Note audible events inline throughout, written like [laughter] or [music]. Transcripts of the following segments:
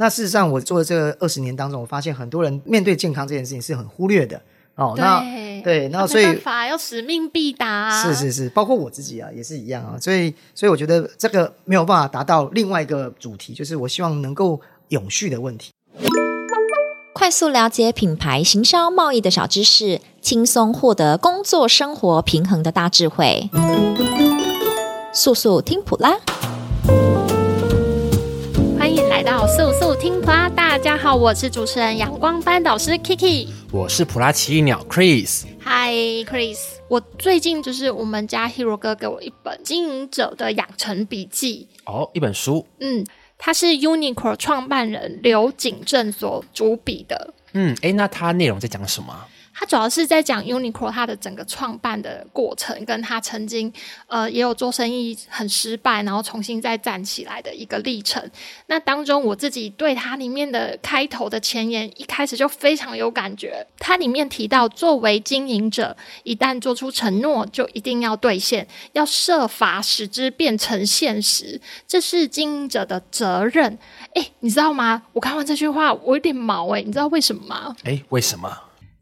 那事实上，我做的这二十年当中，我发现很多人面对健康这件事情是很忽略的哦。那对，那所以没办法要使命必达啊。是是是，包括我自己啊，也是一样啊。所以，所以我觉得这个没有办法达到另外一个主题，就是我希望能够永续的问题。快速了解品牌行销贸易的小知识，轻松获得工作生活平衡的大智慧。速速听普拉。来到速速听普拉，大家好，我是主持人阳光班导师 Kiki，我是普拉奇异鸟 Chris。Hi Chris，我最近就是我们家 Hero 哥给我一本经营者的养成笔记哦，一本书，嗯。他是 Uniqlo 创办人刘景正所主笔的。嗯，哎，那他内容在讲什么？他主要是在讲 Uniqlo 它的整个创办的过程，跟他曾经呃也有做生意很失败，然后重新再站起来的一个历程。那当中我自己对它里面的开头的前言一开始就非常有感觉。它里面提到，作为经营者，一旦做出承诺，就一定要兑现，要设法使之变成现实，这是经营者的责任。诶，你知道吗？我看完这句话，我有点毛诶，你知道为什么吗？诶，为什么？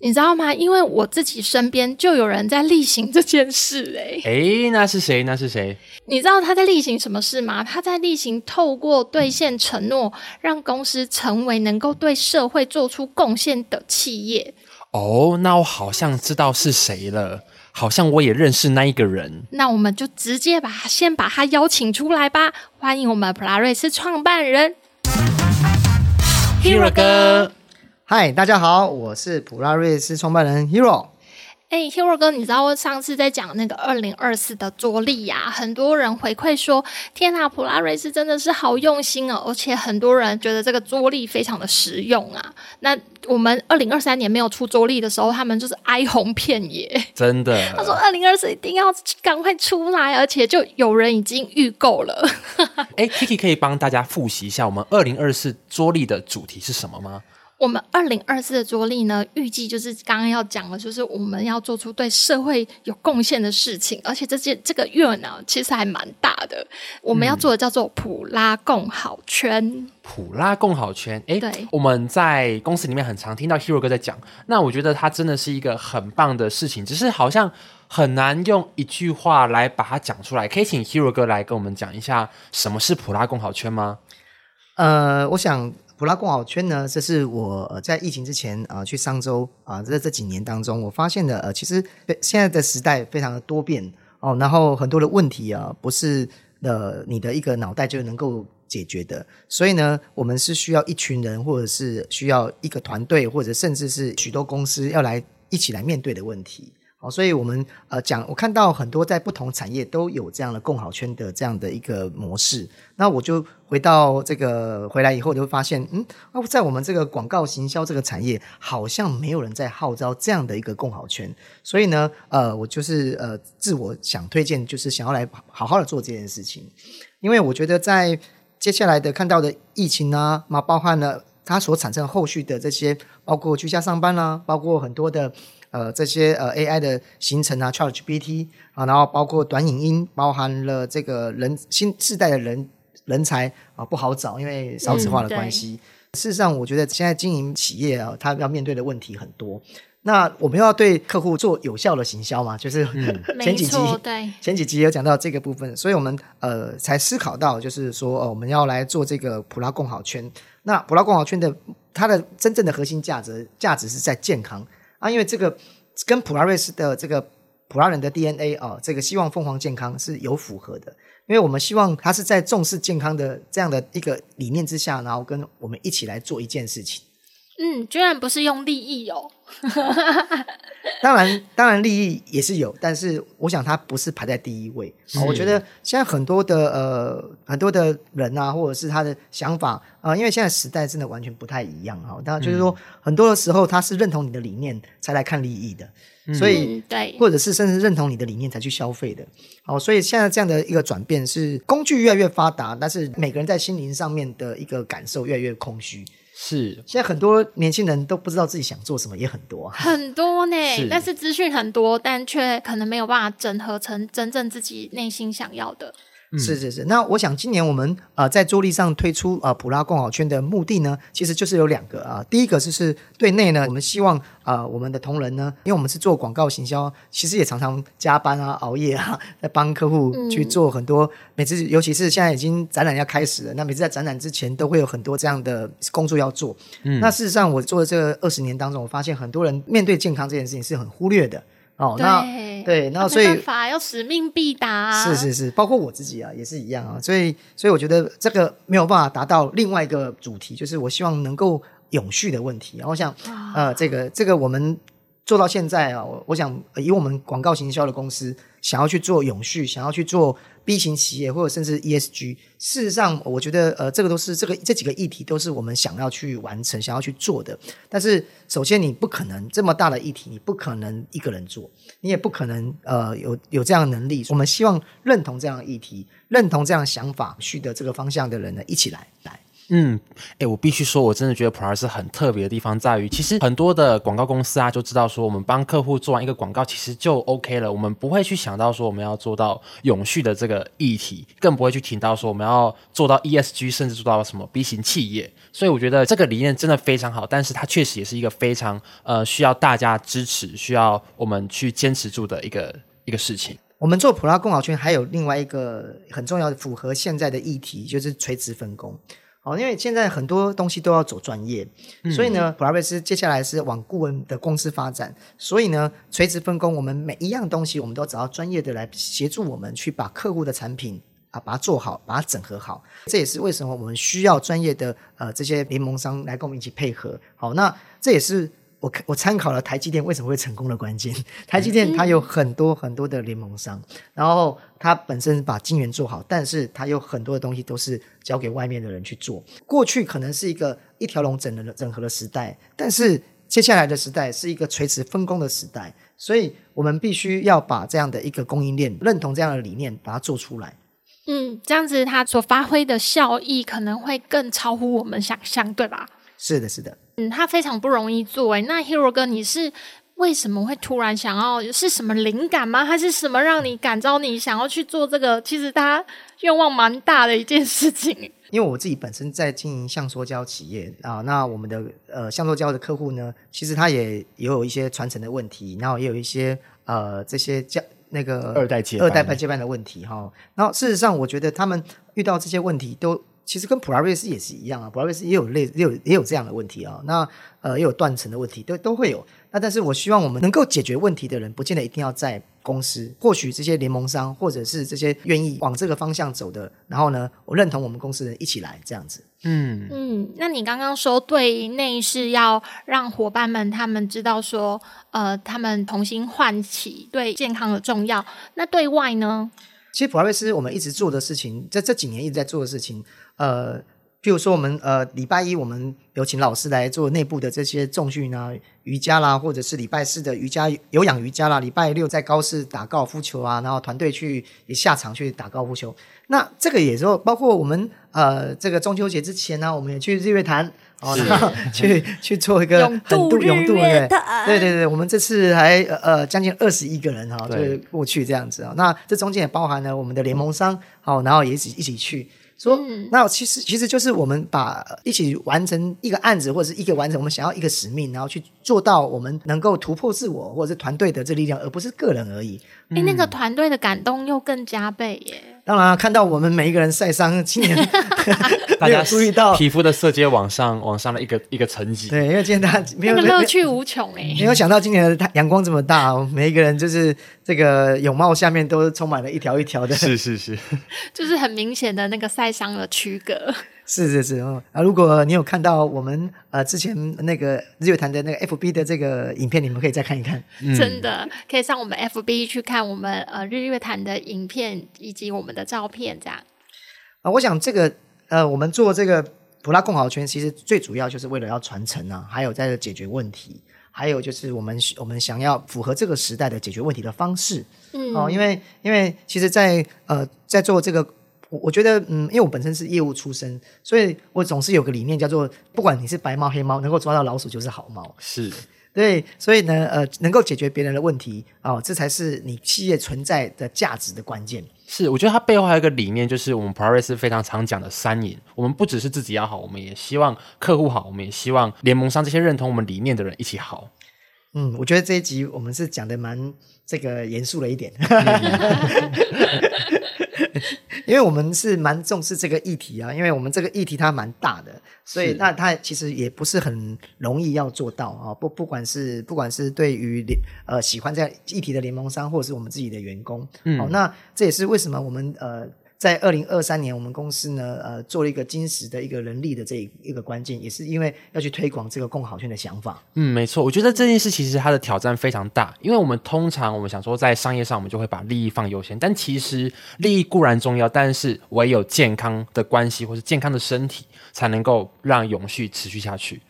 你知道吗？因为我自己身边就有人在例行这件事。欸，哎，诶，那是谁？那是谁？你知道他在例行什么事吗？他在例行透过兑现承诺，让公司成为能够对社会做出贡献的企业。哦，那我好像知道是谁了，好像我也认识那一个人。那我们就直接把先把他邀请出来吧，欢迎我们普拉瑞斯创办人 Hero 哥。嗨，大家好，我是普拉瑞斯创办人 Hero。哎，Hero 哥，你知道我上次在讲那个二零二四的桌历呀，很多人回馈说，天哪，普拉瑞斯真的是好用心哦，而且很多人觉得这个桌历非常的实用啊。那我们二零二三年没有出桌历的时候，他们就是哀鸿遍野，真的。他说二零二四一定要赶快出来，而且就有人已经预购了。[laughs] 哎，Kiki 可以帮大家复习一下我们二零二四桌历的主题是什么吗？我们二零二四的着力呢，预计就是刚刚要讲的，就是我们要做出对社会有贡献的事情，而且这件这个愿呢，其实还蛮大的。我们要做的叫做普拉共好圈。嗯、普拉共好圈，哎，对，我们在公司里面很常听到 Hero 哥在讲，那我觉得他真的是一个很棒的事情，只是好像很难用一句话来把它讲出来。可以请 Hero 哥来跟我们讲一下什么是普拉共好圈吗？呃，我想。普拉共好圈呢，这是我在疫情之前啊、去商周啊，在、这几年当中，我发现的呃，其实现在的时代非常的多变哦，然后很多的问题啊，不是呃你的一个脑袋就能够解决的，所以呢，我们是需要一群人，或者是需要一个团队，或者甚至是许多公司要来一起来面对的问题。好，所以我们呃讲，我看到很多在不同产业都有这样的共好圈的这样的一个模式。那我就回到这个回来以后，就会发现，嗯，在我们这个广告行销这个产业，好像没有人在号召这样的一个共好圈。所以呢，呃，我就是呃自我想推荐，就是想要来好好的做这件事情。因为我觉得在接下来的看到的疫情啊，那包含了它所产生后续的这些，包括居家上班啦、啊，包括很多的。呃，这些呃 AI 的形成啊，ChatGPT 啊，然后包括短影音，包含了这个人新世代的人人才啊，不好找，因为少子化的关系。嗯、事实上，我觉得现在经营企业啊，它要面对的问题很多。那我们要对客户做有效的行销嘛，就是、[laughs] 嗯、前几集对前几集有讲到这个部分，所以我们呃才思考到，就是说，呃，我们要来做这个普拉共好圈。那普拉共好圈的它的真正的核心价值，价值是在健康。啊，因为这个跟普拉瑞斯的这个普拉人的 DNA 啊、哦，这个希望凤凰健康是有符合的，因为我们希望他是在重视健康的这样的一个理念之下，然后跟我们一起来做一件事情。嗯，居然不是用利益哦。[laughs] 当然，当然利益也是有，但是我想它不是排在第一位。哦、我觉得现在很多的呃很多的人啊，或者是他的想法啊、呃，因为现在时代真的完全不太一样哈。当然就是说，很多的时候他是认同你的理念才来看利益的，嗯、所以对，或者是甚至认同你的理念才去消费的。好，所以现在这样的一个转变是工具越来越发达，但是每个人在心灵上面的一个感受越来越空虚。是，现在很多年轻人都不知道自己想做什么，也很多，很多呢。是但是资讯很多，但却可能没有办法整合成真正自己内心想要的。是是是，那我想今年我们呃在助力上推出呃普拉共好圈的目的呢，其实就是有两个啊、呃。第一个就是对内呢，我们希望呃我们的同仁呢，因为我们是做广告行销，其实也常常加班啊、熬夜啊，在帮客户去做很多。嗯、每次尤其是现在已经展览要开始了，那每次在展览之前都会有很多这样的工作要做。嗯，那事实上我做的这二十年当中，我发现很多人面对健康这件事情是很忽略的。哦，那对，那所以法要使命必达啊，是是是，包括我自己啊，也是一样啊。所以，所以我觉得这个没有办法达到另外一个主题，就是我希望能够永续的问题。然后我想，呃，这个这个我们做到现在啊，我我想以我们广告行销的公司想要去做永续，想要去做。B 型企业或者甚至 ESG，事实上，我觉得呃，这个都是这个这几个议题都是我们想要去完成、想要去做的。但是，首先你不可能这么大的议题，你不可能一个人做，你也不可能呃有有这样的能力。我们希望认同这样的议题、认同这样想法、去的这个方向的人呢，一起来来。嗯，哎，我必须说，我真的觉得 Polaris 很特别的地方在于，其实很多的广告公司啊，就知道说，我们帮客户做完一个广告，其实就 OK 了。我们不会去想到说，我们要做到永续的这个议题，更不会去听到说，我们要做到 ESG，甚至做到什么 B 型企业。所以我觉得这个理念真的非常好，但是它确实也是一个非常呃需要大家支持、需要我们去坚持住的一个一个事情。我们做普拉共好圈还有另外一个很重要的符合现在的议题，就是垂直分工。哦，因为现在很多东西都要走专业，嗯、所以呢，普拉瑞斯接下来是往顾问的公司发展。所以呢，垂直分工，我们每一样东西，我们都找到专业的来协助我们去把客户的产品啊，把它做好，把它整合好。这也是为什么我们需要专业的呃这些联盟商来跟我们一起配合。好，那这也是。我我参考了台积电为什么会成功的关键。台积电它有很多很多的联盟商，然后它本身把晶圆做好，但是它有很多的东西都是交给外面的人去做。过去可能是一个一条龙整的整合的时代，但是接下来的时代是一个垂直分工的时代，所以我们必须要把这样的一个供应链认同这样的理念，把它做出来。嗯，这样子它所发挥的效益可能会更超乎我们想象，对吧？是的，是的。嗯，他非常不容易做诶。那 Hero 哥，你是为什么会突然想要？是什么灵感吗？还是什么让你感召你想要去做这个？其实他愿望蛮大的一件事情。[laughs] 因为我自己本身在经营橡塑胶企业啊，那我们的呃橡塑胶的客户呢，其实他也也有一些传承的问题，然后也有一些呃这些教那个二代接二代接班的问题哈。然后事实上，我觉得他们遇到这些问题都。其实跟普拉瑞斯也是一样啊，普拉瑞斯也有类也有也有这样的问题啊。那呃也有断层的问题，都都会有。那但是我希望我们能够解决问题的人，不见得一定要在公司。或许这些联盟商或者是这些愿意往这个方向走的，然后呢，我认同我们公司的人一起来这样子。嗯嗯，那你刚刚说对内是要让伙伴们他们知道说，呃，他们重新唤起对健康的重要。那对外呢？其实普拉瑞斯我们一直做的事情，在这几年一直在做的事情。呃，譬如说，我们呃礼拜一我们有请老师来做内部的这些重训啊、瑜伽啦，或者是礼拜四的瑜伽有氧瑜伽啦，礼拜六在高士打高尔夫球啊，然后团队去也下场去打高尔夫球。那这个也说，包括我们呃这个中秋节之前呢，我们也去日月潭哦，然后 [laughs] 去去做一个很度永度的，对对对，我们这次还呃将近二十一个人哈，就是过去这样子啊。那这中间也包含了我们的联盟商，好，然后也一起一起去。说，那其实其实就是我们把一起完成一个案子，或者是一个完成我们想要一个使命，然后去做到我们能够突破自我，或者是团队的这力量，而不是个人而已。哎，那个团队的感动又更加倍耶。当然，看到我们每一个人晒伤，今年 [laughs] 大家注意到皮肤的色阶往上，往上了一个一个层级。对，因为今天大家没有那个乐趣无穷哎，没有想到今年的太阳光这么大，每一个人就是这个泳帽下面都充满了一条一条的，是是是，[laughs] 就是很明显的那个晒伤的区隔。是是是哦啊！如果你有看到我们呃之前那个日月潭的那个 FB 的这个影片，你们可以再看一看。嗯、真的可以上我们 FB 去看我们呃日月潭的影片以及我们的照片，这样。啊、呃，我想这个呃，我们做这个普拉共好圈，其实最主要就是为了要传承啊，还有在解决问题，还有就是我们我们想要符合这个时代的解决问题的方式。嗯哦、呃，因为因为其实在，在呃在做这个。我我觉得，嗯，因为我本身是业务出身，所以我总是有个理念，叫做不管你是白猫黑猫，能够抓到老鼠就是好猫。是，对，所以呢，呃，能够解决别人的问题哦，这才是你企业存在的价值的关键。是，我觉得它背后还有一个理念，就是我们普拉瑞斯非常常讲的三赢。我们不只是自己要好，我们也希望客户好，我们也希望联盟商这些认同我们理念的人一起好。嗯，我觉得这一集我们是讲的蛮这个严肃了一点。[laughs] 因为我们是蛮重视这个议题啊，因为我们这个议题它蛮大的，所以那它其实也不是很容易要做到啊。不，不管是不管是对于联呃喜欢这样议题的联盟商，或者是我们自己的员工，嗯，好，那这也是为什么我们呃。在二零二三年，我们公司呢，呃，做了一个金石的一个人力的这一一个关键，也是因为要去推广这个共好圈的想法。嗯，没错，我觉得这件事其实它的挑战非常大，因为我们通常我们想说在商业上，我们就会把利益放优先，但其实利益固然重要，但是唯有健康的关系或是健康的身体，才能够让永续持续下去。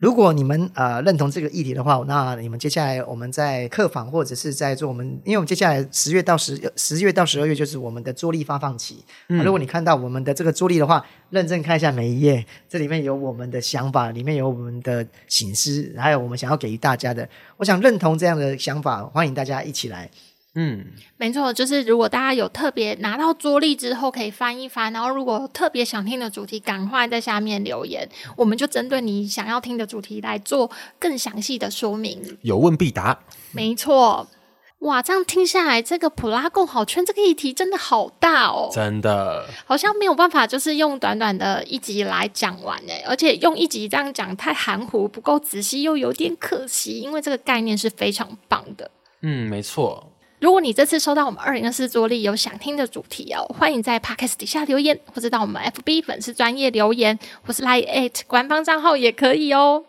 如果你们呃认同这个议题的话，那你们接下来我们在客访或者是在做我们，因为我们接下来十月到十十月到十二月就是我们的桌历发放期。嗯，如果你看到我们的这个桌历的话，认真看一下每一页，这里面有我们的想法，里面有我们的醒思，还有我们想要给予大家的。我想认同这样的想法，欢迎大家一起来。嗯，没错，就是如果大家有特别拿到桌历之后，可以翻一翻，然后如果特别想听的主题，赶快在下面留言，我们就针对你想要听的主题来做更详细的说明。有问必答。没错，哇，这样听下来，这个普拉共好圈这个议题真的好大哦，真的，好像没有办法，就是用短短的一集来讲完诶，而且用一集这样讲太含糊，不够仔细，又有点可惜，因为这个概念是非常棒的。嗯，没错。如果你这次收到我们二零二四桌历有想听的主题哦，欢迎在 Podcast 底下留言，或者到我们 FB 粉丝专业留言，或是 Line@ 官方账号也可以哦。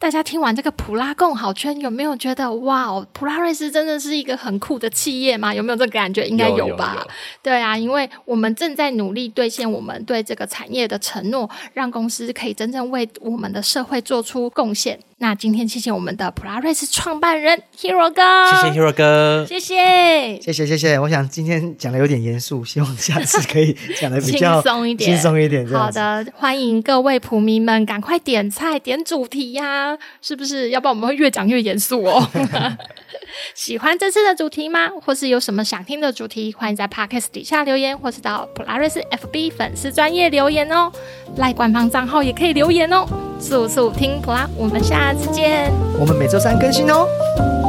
大家听完这个普拉共好圈，有没有觉得哇哦，普拉瑞斯真的是一个很酷的企业吗？有没有这个感觉？应该有吧。有有有。对啊，因为我们正在努力兑现我们对这个产业的承诺，让公司可以真正为我们的社会做出贡献。那今天谢谢我们的普拉瑞斯创办人 Hero 哥，谢谢 Hero 哥，谢谢，谢谢，谢谢。我想今天讲的有点严肃，希望下次可以讲的比较轻松一点，轻松一点。好的，欢迎各位普迷们赶快点菜点主题呀，是不是？要不然我们会越讲越严肃哦。[laughs] 喜欢这次的主题吗？或是有什么想听的主题？欢迎在 Podcast 底下留言，或是到普拉瑞斯 FB 粉丝专业留言哦。赖官方账号也可以留言哦。速速听普拉，我们下次见。我们每周三更新哦。